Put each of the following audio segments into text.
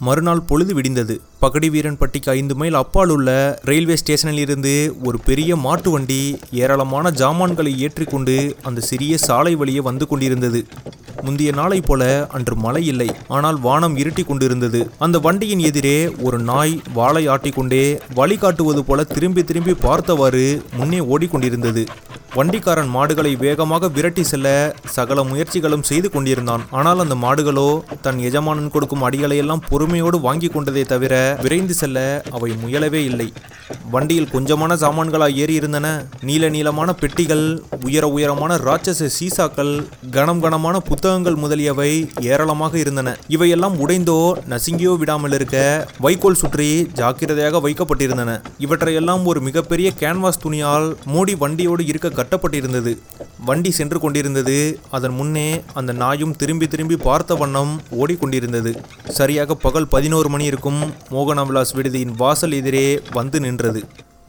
மறுநாள் பொழுது விடிந்தது. பகடி வீரன்பட்டிக்கு ஐந்து மைல் அப்பால் உள்ள ரயில்வே ஸ்டேஷனில் இருந்து ஒரு பெரிய மாட்டு வண்டி ஏராளமான ஜாமான்களை ஏற்றிக்கொண்டு அந்த சிறிய சாலை வழியே வந்து கொண்டிருந்தது. முந்தைய நாளை போல அன்று மழை இல்லை. ஆனால் வானம் இருட்டி கொண்டிருந்தது. அந்த வண்டியின் எதிரே ஒரு நாய் வாளை ஆட்டிக்கொண்டே வழிகாட்டுவது போல திரும்பி திரும்பி பார்த்தவாறு முன்னே ஓடிக்கொண்டிருந்தது. வண்டிக்காரன் மாடுகளை வேகமாக விரட்டி செல்ல சகல முயற்சிகளும் செய்து கொண்டிருந்தான். ஆனால் அந்த மாடுகளோ தன் எஜமானன் கொடுக்கும் அடிகளையெல்லாம் பொறுமையோடு வாங்கி கொண்டதை தவிர விரைந்து செல்ல அவை முயலவே இல்லை. வண்டியில் கொஞ்சமான சாமான்களாக ஏறி இருந்தன நீல நீளமான பெட்டிகள் உயர உயரமான ராட்சச சீசாக்கள் கனம் கனமான புத்தகங்கள் முதலியவை ஏராளமாக இருந்தன. இவையெல்லாம் உடைந்தோ நசுங்கியோ விடாமல் இருக்க வைக்கோல் சுற்றி ஜாக்கிரதையாக வைக்கப்பட்டிருந்தன. இவற்றையெல்லாம் ஒரு மிகப்பெரிய கேன்வாஸ் துணியால் மூடி வண்டியோடு இருக்க கட்டப்பட்டிருந்தது. வண்டி சென்று கொண்டிருந்தது. அதன் முன்னே அந்த நாயும் திரும்பி திரும்பி பார்த்த வண்ணம் ஓடிக்கொண்டிருந்தது. சரியாக பகல் பதினோரு மணி இருக்கும் மோகனாம்பிலாஸ் விடுதியின் வாசல் எதிரே வந்து நின்றது.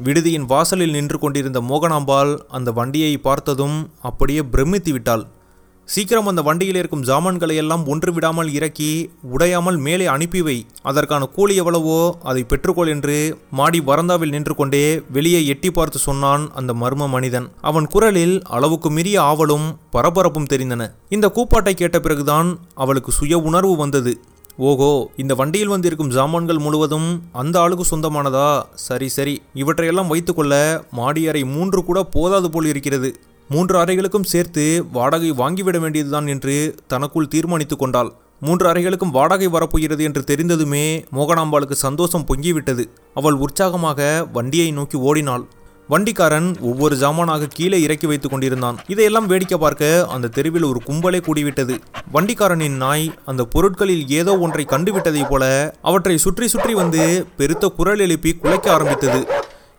விடுதியின் வாசலில் நின்று கொண்டிருந்த மோகனாம்பாள் அந்த வண்டியை பார்த்ததும் அப்படியே பிரமித்து விட்டாள். சீக்கிரம் அந்த வண்டியில் இருக்கும் ஜாமான்களை எல்லாம் ஒன்று விடாமல் இறக்கி உடையாமல் மேலே அனுப்பி வை. அதற்கான கூலி எவ்வளவோ அதை பெற்றுக்கொள் என்று மாடி வரந்தாவில் நின்று கொண்டே வெளியே எட்டி பார்த்து சொன்னான் அந்த மர்ம மனிதன். அவன் குரலில் அளவுக்கு மீறிய ஆவலும் பரபரப்பும் தெரிந்தன. இந்த கூப்பாட்டை கேட்ட பிறகுதான் அவளுக்கு சுய உணர்வு வந்தது. ஓகோ இந்த வண்டியில் வந்திருக்கும் ஜாமான்கள் முழுவதும் அந்த ஆளுக்கு சொந்தமானதா? சரி சரி இவற்றையெல்லாம் வைத்துக்கொள்ள மாடி அறை மூன்று கூட போதாது போல் இருக்கிறது. மூன்று அறைகளுக்கும் சேர்த்து வாடகை வாங்கிவிட வேண்டியதுதான் என்று தனக்குள் தீர்மானித்து கொண்டாள். மூன்று அறைகளுக்கும் வாடகை வரப்போகிறது என்று தெரிந்ததுமே மோகனாம்பாளுக்கு சந்தோஷம் பொங்கிவிட்டது. அவள் உற்சாகமாக வண்டியை நோக்கி ஓடினாள். வண்டிக்காரன் ஒவ்வொரு ஜாமானாக கீழே இறக்கி வைத்துக் கொண்டிருந்தான். இதையெல்லாம் வேடிக்கை பார்க்க அந்த தெருவில் ஒரு கும்பலே கூடிவிட்டது. வண்டிக்காரனின் நாய் அந்த பொருட்களில் ஏதோ ஒன்றை கண்டுவிட்டதைப் போல அவற்றை சுற்றி சுற்றி வந்து பெருத்த குரல் எழுப்பி குலைக்க ஆரம்பித்தது.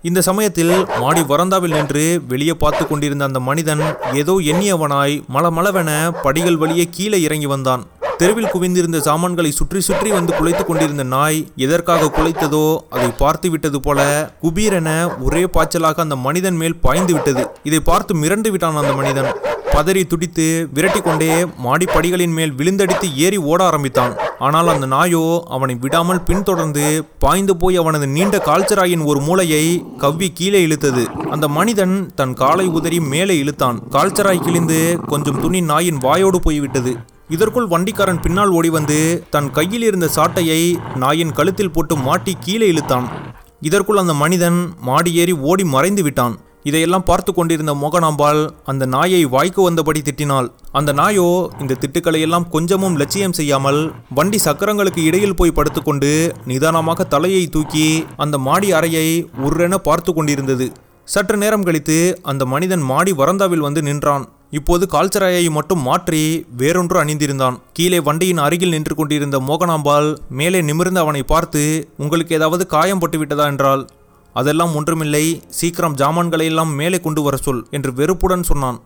இந்த சமயத்தில் மாடி வரந்தாவில் நின்று வெளியே பார்த்து கொண்டிருந்த அந்த மனிதன் ஏதோ எண்ணியவனாய் மளமளவென படிகள் வழியே கீழே இறங்கி வந்தான். தெருவில் குவிந்திருந்த சாமான்களை சுற்றி சுற்றி வந்து குலைத்து கொண்டிருந்த நாய் எதற்காக குலைத்ததோ அதை பார்த்து விட்டது போல குபீரென ஒரே பாய்ச்சலாக அந்த மனிதன் மேல் பாய்ந்து விட்டது. இதை பார்த்து மிரண்டு விட்டான் அந்த மனிதன். பதறி துடித்து விரட்டி கொண்டே மாடிப்படிகளின் மேல் விழுந்தடித்து ஏறி ஓட ஆரம்பித்தான். ஆனால் அந்த நாயோ அவனை விடாமல் பின்தொடர்ந்து பாய்ந்து போய் அவனது நீண்ட கால்ச்சராயின் ஒரு மூளையை கவ்வி கீழே இழுத்தது. அந்த மனிதன் தன் காலை உதறி மேலே இழுத்தான். கால்ச்சராய் கிழிந்து கொஞ்சம் துணி நாயின் வாயோடு போய்விட்டது. இதற்குள் வண்டிக்காரன் பின்னால் ஓடி வந்து தன் கையில் இருந்த சாட்டையை நாயின் கழுத்தில் போட்டு மாட்டி கீழே இழுத்தான். இதற்குள் அந்த மனிதன் மாடி ஏறி ஓடி மறைந்து விட்டான். இதையெல்லாம் பார்த்து கொண்டிருந்த மோகனாம்பாள் அந்த நாயை வாய்க்கு வந்தபடி திட்டினாள். அந்த நாயோ இந்த திட்டுக்களை எல்லாம் கொஞ்சமும் லட்சியம் செய்யாமல் வண்டி சக்கரங்களுக்கு இடையில் போய் படுத்துக்கொண்டு நிதானமாக தலையை தூக்கி அந்த மாடி அறையை உருரென பார்த்து கொண்டிருந்தது. சற்று நேரம் கழித்து அந்த மனிதன் மாடி வரந்தாவில் வந்து நின்றான். இப்போது கால்ச்சராயை மட்டும் மாற்றி வேறொன்று அணிந்திருந்தான். கீழே வண்டியின் அருகில் நின்று கொண்டிருந்த மோகனாம்பாள் மேலே நிமிர்ந்து அவனை பார்த்து உங்களுக்கு ஏதாவது காயம் பட்டு விட்டதா என்றாள். அதெல்லாம் ஒன்றுமில்லை. சீக்கிரம் ஜாமான்களை எல்லாம் மேலே கொண்டு வர சொல் என்று வெறுப்புடன் சொன்னான்.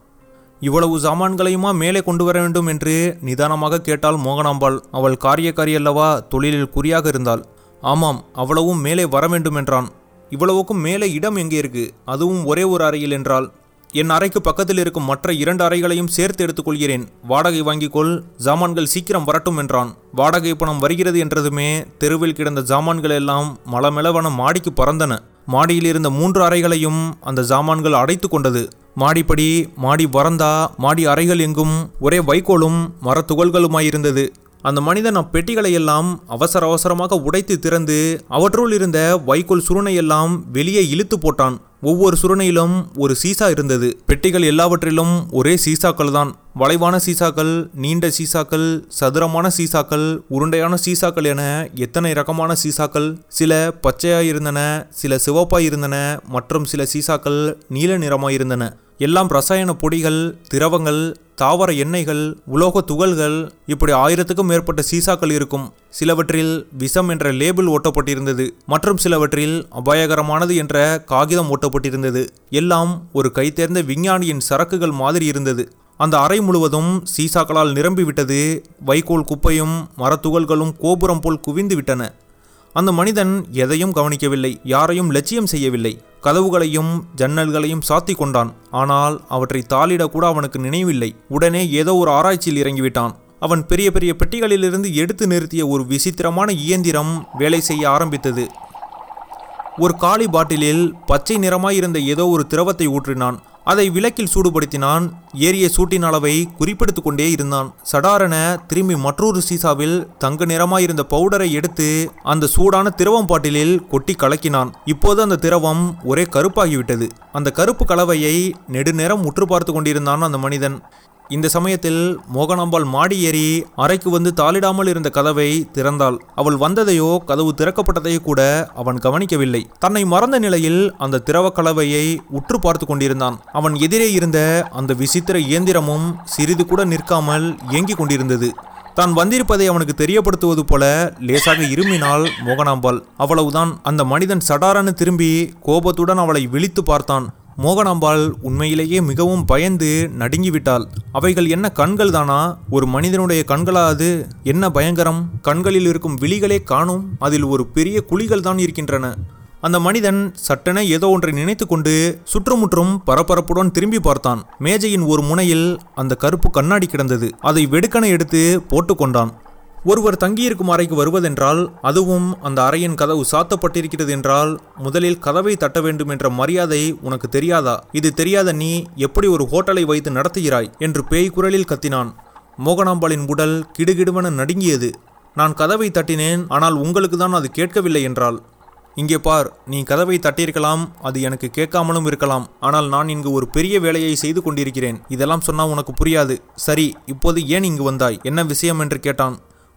இவ்வளவு சாமான்களையுமா மேலே கொண்டு வர வேண்டும் என்று நிதானமாக கேட்டாள் மோகனாம்பாள். அவள் காரியக்காரி அல்லவா? தொழிலில் குறியாக இருந்தாள். ஆமாம் அவ்வளவும் மேலே வர வேண்டும் என்றான். இவ்வளவுக்கும் மேலே இடம் எங்கே இருக்கு? அதுவும் ஒரே ஒரு அறையில் என்றால் என் அறைக்கு பக்கத்தில் இருக்கும் மற்ற இரண்டு அறைகளையும் சேர்த்து எடுத்துக்கொள்கிறேன் வாடகை வாங்கிக்கொள் ஜாமான்கள் சீக்கிரம் வரட்டும் என்றான். வாடகை பணம் வருகிறது என்றதுமே தெருவில் கிடந்த ஜாமான்கள் எல்லாம் மலமெளவன மாடிக்கு பறந்தன. மாடியில் இருந்த மூன்று அறைகளையும் அந்த ஜாமான்கள் அடைத்து கொண்டது. மாடிப்படி மாடி வரந்தா மாடி அறைகள் எங்கும் ஒரே வைக்கோலும் மரத்துகள்களுமாயிருந்தது. அந்த மனிதன் அப்பெட்டிகளை எல்லாம் அவசர அவசரமாக உடைத்து திறந்து அவற்றுள் இருந்த வைக்கோல் சுருணையெல்லாம் வெளியே இழுத்து போட்டான். ஒவ்வொரு சுருணையிலும் ஒரு சீசா இருந்தது. பெட்டிகள் எல்லாவற்றிலும் ஒரே சீசாக்கள் தான். வளைவான சீசாக்கள் நீண்ட சீசாக்கள் சதுரமான சீசாக்கள் உருண்டையான சீசாக்கள் என எத்தனை ரகமான சீசாக்கள் சில பச்சையாய் இருந்தன சில சிவப்பாய் இருந்தன மற்றும் சில சீசாக்கள் நீல நிறமாயிருந்தன. எல்லாம் ரசாயன பொடிகள் திரவங்கள் தாவர எண்ணெய்கள் உலோக துகள்கள் இப்படி ஆயிரத்துக்கும் மேற்பட்ட சீசாக்கள் இருக்கும். சிலவற்றில் விஷம் என்ற லேபிள் ஒட்டப்பட்டிருந்தது மற்றும் சிலவற்றில் அபாயகரமானது என்ற காகிதம் ஒட்டப்பட்டிருந்தது எல்லாம் ஒரு கைத்தேர்ந்த விஞ்ஞானியின் சரக்குகள் மாதிரி இருந்தது. அந்த அறை முழுவதும் சீசாக்களால் நிரம்பிவிட்டது. வைக்கோல் குப்பையும் மரத்துகள்களும் கோபுரம் போல் குவிந்து விட்டன அந்த மனிதன் எதையும் கவனிக்கவில்லை. யாரையும் லட்சியம் செய்யவில்லை. கதவுகளையும் ஜன்னல்களையும் சாத்தி கொண்டான். ஆனால் அவற்றை தாளிடக்கூட அவனுக்கு நினைவில்லை. உடனே ஏதோ ஒரு ஆராய்ச்சியில் இறங்கிவிட்டான். அவன் பெரிய பெரிய பெட்டிகளிலிருந்து எடுத்து நிறுத்திய ஒரு விசித்திரமான இயந்திரம் வேலை செய்ய ஆரம்பித்தது. ஒரு காலி பாட்டிலில் பச்சை நிறமாயிருந்த ஏதோ ஒரு திரவத்தை ஊற்றினான். அதை விளக்கில் சூடுபடுத்தினான். ஏரிய சூட்டின் அளவை குறிப்பெடுத்து கொண்டே இருந்தான். சடாரென திரும்பி மற்றொரு சீசாவில் தங்க நிறமாயிருந்த பவுடரை எடுத்து அந்த சூடான திரவம் பாட்டிலில் கொட்டி கலக்கினான். இப்போது அந்த திரவம் ஒரே கருப்பாகிவிட்டது. அந்த கருப்பு கலவையை நெடுநேரம் உற்று பார்த்து கொண்டிருந்தான் அந்த மனிதன். இந்த சமயத்தில் மோகனாம்பாள் மாடி ஏறி அறைக்கு வந்து தாளிடாமல் இருந்த கதவை திறந்தாள். அவள் வந்ததையோ கதவு திறக்கப்பட்டதையோ கூட அவன் கவனிக்கவில்லை. தன்னை மறந்த நிலையில் அந்த திரவ கலவையை உற்று பார்த்து கொண்டிருந்தான். அவன் எதிரே இருந்த அந்த விசித்திர இயந்திரமும் சிறிது கூட நிற்காமல் இயங்கிக் கொண்டிருந்தது. தான் வந்திருப்பதை அவனுக்கு தெரியப்படுத்துவது போல லேசாக இருமினாள் மோகனாம்பாள். அவ்வளவுதான். அந்த மனிதன் சடாரன்னு திரும்பி கோபத்துடன் அவளை விழித்து பார்த்தான். மோகனாம்பாள் உண்மையிலேயே மிகவும் பயந்து நடுங்கிவிட்டாள். அவைகள் என்ன கண்கள் தானா ஒரு மனிதனுடைய கண்களா அது? என்ன பயங்கரம்? கண்களில் இருக்கும் விழிகளே காணும் அதில் ஒரு பெரிய குழிகள் தான் இருக்கின்றன. அந்த மனிதன் சட்டென ஏதோ ஒன்றை நினைத்து கொண்டு சுற்றுமுற்றும் பரபரப்புடன் திரும்பி பார்த்தான். மேஜையின் ஒரு முனையில் அந்த கருப்பு கண்ணாடி கிடந்தது. அதை வெடுக்கன எடுத்து போட்டுக்கொண்டான் ஒருவர் தங்கியிருக்கும் அறைக்கு வருவதென்றால் அதுவும் அந்த அறையின் கதவு சாத்தப்பட்டிருக்கிறது என்றால் முதலில் கதவை தட்ட வேண்டும் என்ற மரியாதை உனக்கு தெரியாதா? இது தெரியாத நீ எப்படி ஒரு ஹோட்டலை வைத்து நடத்துகிறாய்? என்று பேய் குரலில் கத்தினான். மோகனாம்பாளின் உடல் கிடுகிடுவென நடுங்கியது. நான் கதவை தட்டினேன் ஆனால் உங்களுக்கு தான் அது கேட்கவில்லை என்றால் இங்கே பார் நீ கதவை தட்டியிருக்கலாம் அது எனக்கு கேட்காமலும் இருக்கலாம். ஆனால் நான் இங்கு ஒரு பெரிய வேலையை செய்து கொண்டிருக்கிறேன். இதெல்லாம் சொன்னால் உனக்கு புரியாது. சரி இப்போது ஏன் இங்கு வந்தாய்? என்ன விஷயம்? என்று கேட்டான்.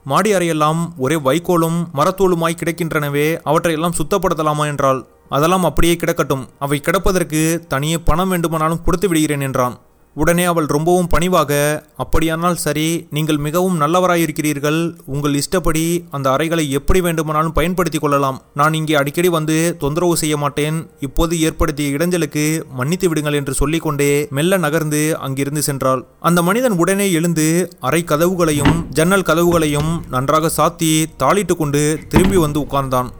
மாடி அறையெல்லாம் ஒரே வைக்கோலும் மரத்தோலுமாய் கிடக்கின்றனவே அவற்றையெல்லாம் சுத்தப்படுத்தலாமா என்றால் அதெல்லாம் அப்படியே கிடக்கட்டும். அவை கிடப்பதற்கு தனியே பணம் வேண்டுமானாலும் கொடுத்து விடுகிறேன் என்றான். உடனே அவள் ரொம்பவும் பணிவாக அப்படியானால் சரி நீங்கள் மிகவும் நல்லவராயிருக்கிறீர்கள். உங்கள் இஷ்டப்படி அந்த அறைகளை எப்படி வேண்டுமானாலும் பயன்படுத்திக் கொள்ளலாம். நான் இங்கே அடிக்கடி வந்து தொந்தரவு செய்ய மாட்டேன். இப்போது ஏற்படுத்திய இடைஞ்சலுக்கு மன்னித்து விடுங்கள் என்று சொல்லிக்கொண்டே மெல்ல நகர்ந்து அங்கிருந்து சென்றாள். அந்த மனிதன் உடனே எழுந்து அறை கதவுகளையும் ஜன்னல் கதவுகளையும் நன்றாக சாத்தி தாளிட்டு கொண்டு திரும்பி வந்து உட்கார்ந்தான்.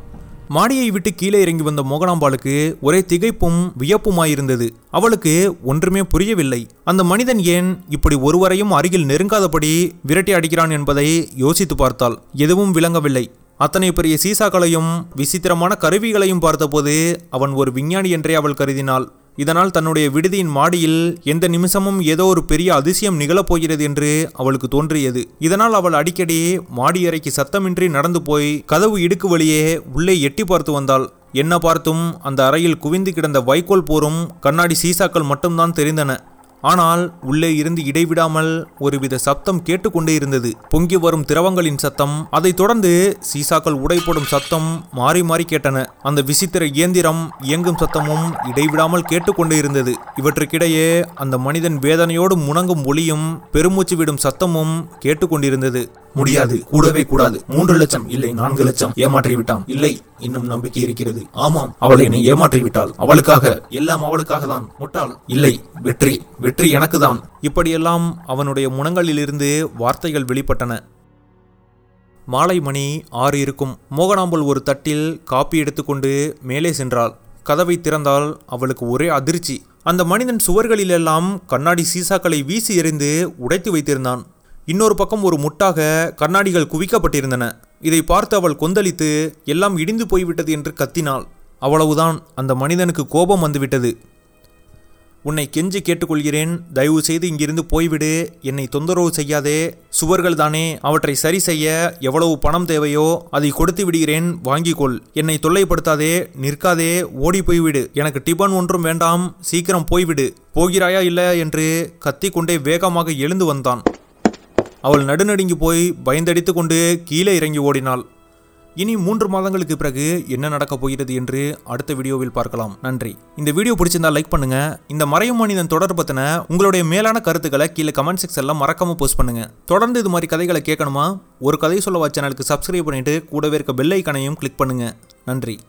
மாடியை விட்டு கீழே இறங்கி வந்த மோகனாம்பாளுக்கு ஒரே திகைப்பும் வியப்புமாயிருந்தது. அவளுக்கு ஒன்றுமே புரியவில்லை. அந்த மனிதன் ஏன் இப்படி ஒருவரையும் அருகில் நெருங்காதபடி விரட்டி அடிக்கிறான் என்பதை யோசித்து பார்த்தாள். எதுவும் விளங்கவில்லை. அத்தனை பெரிய சீசாக்களையும் விசித்திரமான கருவிகளையும் பார்த்தபோது அவன் ஒரு விஞ்ஞானி என்றே அவள் கருதினாள். இதனால் தன்னுடைய விடுதியின் மாடியில் எந்த நிமிஷமும் ஏதோ ஒரு பெரிய அதிசயம் நிகழப்போகிறது என்று அவளுக்கு தோன்றியது. இதனால் அவள் அடிக்கடி மாடியறைக்கு சத்தமின்றி நடந்து போய் கதவு இடுக்கு வழியே உள்ளே எட்டி பார்த்து வந்தாள். என்ன பார்த்தும் அந்த அறையில் குவிந்து கிடந்த வைக்கோல் போரும் கண்ணாடி சீசாக்கள் மட்டும்தான் தெரிந்தன. ஆனால் உள்ளே இருந்து இடைவிடாமல் ஒருவித சத்தம் கேட்டுக்கொண்டே இருந்தது. பொங்கி வரும் திரவங்களின் சத்தம் அதைத் தொடர்ந்து சீசாக்கள் உடைப்படும் சத்தம் மாறி மாறி கேட்டன. அந்த விசித்திர இயந்திரம் இயங்கும் சத்தமும் இடைவிடாமல் கேட்டுக்கொண்டே இருந்தது. இவற்றுக்கிடையே அந்த மனிதன் வேதனையோடு முணங்கும் ஒளியும் பெருமூச்சு விடும் சத்தமும் கேட்டுக்கொண்டிருந்தது. முடியாது. கூடவே கூடாது. மூன்று லட்சம் இல்லை நான்கு லட்சம். ஏமாற்றி விட்டான் இல்லை இன்னும் நம்பிக்கை இருக்கிறது. ஆமாம் அவள் என்னை ஏமாற்றி விட்டாள் அவளுக்காக எல்லாம் அவளுக்காக தான். முட்டாள். இல்லை வெற்றி. வெற்றி எனக்கு தான் இப்படியெல்லாம் அவனுடைய முனங்களிலிருந்து வார்த்தைகள் வெளிப்பட்டன. மாலை மணி ஆறு இருக்கும். மோகனாம்பல் ஒரு தட்டில் காப்பி எடுத்துக்கொண்டு மேலே சென்றாள். கதவை திறந்தால் அவளுக்கு ஒரே அதிர்ச்சி. அந்த மனிதன் சுவர்களிலெல்லாம் கண்ணாடி சீசாக்களை வீசி எறிந்து உடைத்து வைத்திருந்தான். இன்னொரு பக்கம் ஒரு முட்டாக கண்ணாடிகள் குவிக்கப்பட்டிருந்தன. இதை பார்த்து அவள் கொந்தளித்து எல்லாம் இடிந்து போய்விட்டது என்று கத்தினாள். அவ்வளவுதான். அந்த மனிதனுக்கு கோபம் வந்துவிட்டது. உன்னை கெஞ்சி கேட்டுக்கொள்கிறேன். தயவு செய்து இங்கிருந்து போய்விடு. என்னை தொந்தரவு செய்யாதே. சுவர்கள் தானே அவற்றை சரி செய்ய எவ்வளவு பணம் தேவையோ அதை கொடுத்து விடுகிறேன். வாங்கிக்கொள். என்னை தொல்லைப்படுத்தாதே. நிற்காதே. ஓடி போய்விடு. எனக்கு டிபன் ஒன்றும் வேண்டாம். சீக்கிரம் போய்விடு. போகிறாயா இல்லையா? என்று கத்திக்கொண்டே வேகமாக எழுந்து வந்தான். அவள் நடுநடுங்கி போய் பயந்தடித்து கொண்டு கீழே இறங்கி ஓடினாள். இனி மூன்று மாதங்களுக்கு பிறகு என்ன நடக்கப் போகிறது என்று அடுத்த வீடியோவில் பார்க்கலாம். நன்றி. இந்த வீடியோ பிடிச்சிருந்தா லைக் பண்ணுங்க. இந்த மறையும் மனிதன் தொடர் பத்தின உங்களுடைய மேலான கருத்துக்களை கீழே கமெண்ட் செக்ஷன்ல மறக்காம போஸ்ட் பண்ணுங்க. தொடர்ந்து இது மாதிரி கதைகளை கேட்கணுமா? ஒரு கதை சொல்லவா சேனலுக்கு சப்ஸ்கிரைப் பண்ணிட்டு கூடவே இருக்க பெல் ஐக்கனையும் கிளிக் பண்ணுங்க. நன்றி.